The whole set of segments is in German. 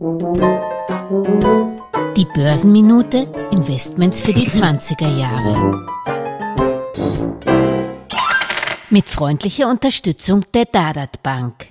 Die Börsenminute Investments für die 20er Jahre. Mit freundlicher Unterstützung der Dadat Bank.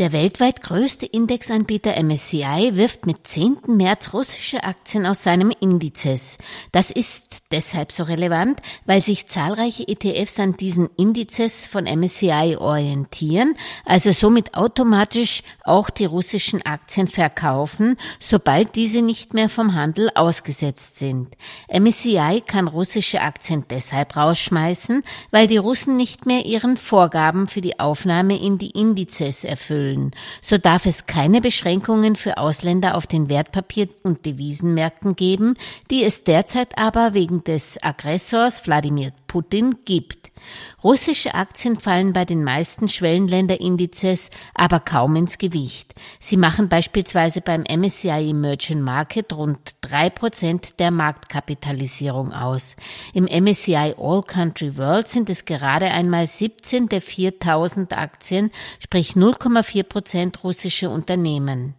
Der weltweit größte Indexanbieter MSCI wirft mit 10. März russische Aktien aus seinem Indizes. Das ist deshalb so relevant, weil sich zahlreiche ETFs an diesen Indizes von MSCI orientieren, also somit automatisch auch die russischen Aktien verkaufen, sobald diese nicht mehr vom Handel ausgesetzt sind. MSCI kann russische Aktien deshalb rausschmeißen, weil die Russen nicht mehr ihren Vorgaben für die Aufnahme in die Indizes erfüllen erfüllen. So darf es keine Beschränkungen für Ausländer auf den Wertpapier- und Devisenmärkten geben, die es derzeit aber wegen des Aggressors Wladimir Putin gibt. Russische Aktien fallen bei den meisten Schwellenländerindizes aber kaum ins Gewicht. Sie machen beispielsweise beim MSCI Emerging Market rund drei Prozent der Marktkapitalisierung aus. Im MSCI All Country World sind es gerade einmal 17 der 4000 Aktien, sprich 0,4 Prozent russische Unternehmen.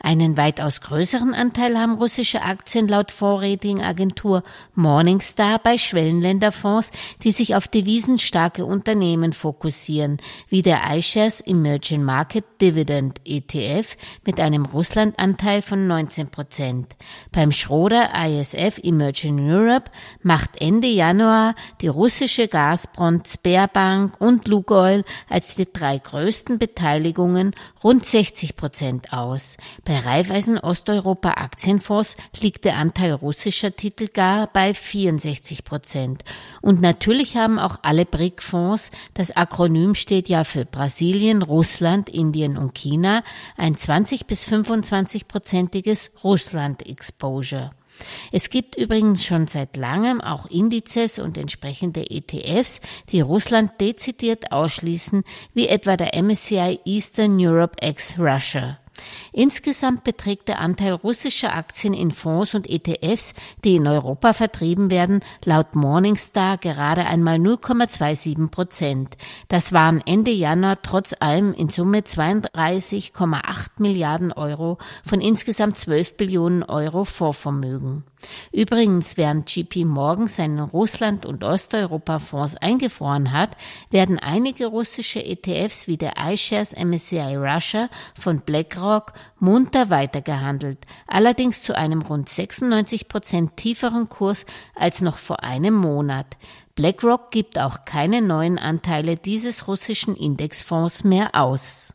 Einen weitaus größeren Anteil haben russische Aktien laut Vorratingagentur Morningstar bei Schwellenländerfonds, die sich auf devisenstarke Unternehmen fokussieren, wie der iShares Emerging Market Dividend ETF mit einem Russlandanteil von 19 Prozent. Beim Schroder ISF Emerging Europe macht Ende Januar die russische Gazprom, Sberbank und Lukoil als die drei größten Beteiligungen rund 60 Prozent aus. Bei Raiffeisen Osteuropa Aktienfonds liegt der Anteil russischer Titel gar bei 64 Prozent. Und natürlich haben auch alle BRIC-Fonds, das Akronym steht ja für Brasilien, Russland, Indien und China, ein 20 bis 25 prozentiges Russland-Exposure. Es gibt übrigens schon seit langem auch Indizes und entsprechende ETFs, die Russland dezidiert ausschließen, wie etwa der MSCI Eastern Europe ex Russia. Insgesamt beträgt der Anteil russischer Aktien in Fonds und ETFs, die in Europa vertrieben werden, laut Morningstar gerade einmal 0,27 Prozent. Das waren Ende Januar trotz allem in Summe 32,8 Milliarden Euro von insgesamt 12 Billionen Euro Vorvermögen. Übrigens, während JP Morgan seinen Russland- und Osteuropa-Fonds eingefroren hat, werden einige russische ETFs wie der iShares MSCI Russia von BlackRock munter weitergehandelt, allerdings zu einem rund 96 Prozent tieferen Kurs als noch vor einem Monat. BlackRock gibt auch keine neuen Anteile dieses russischen Indexfonds mehr aus.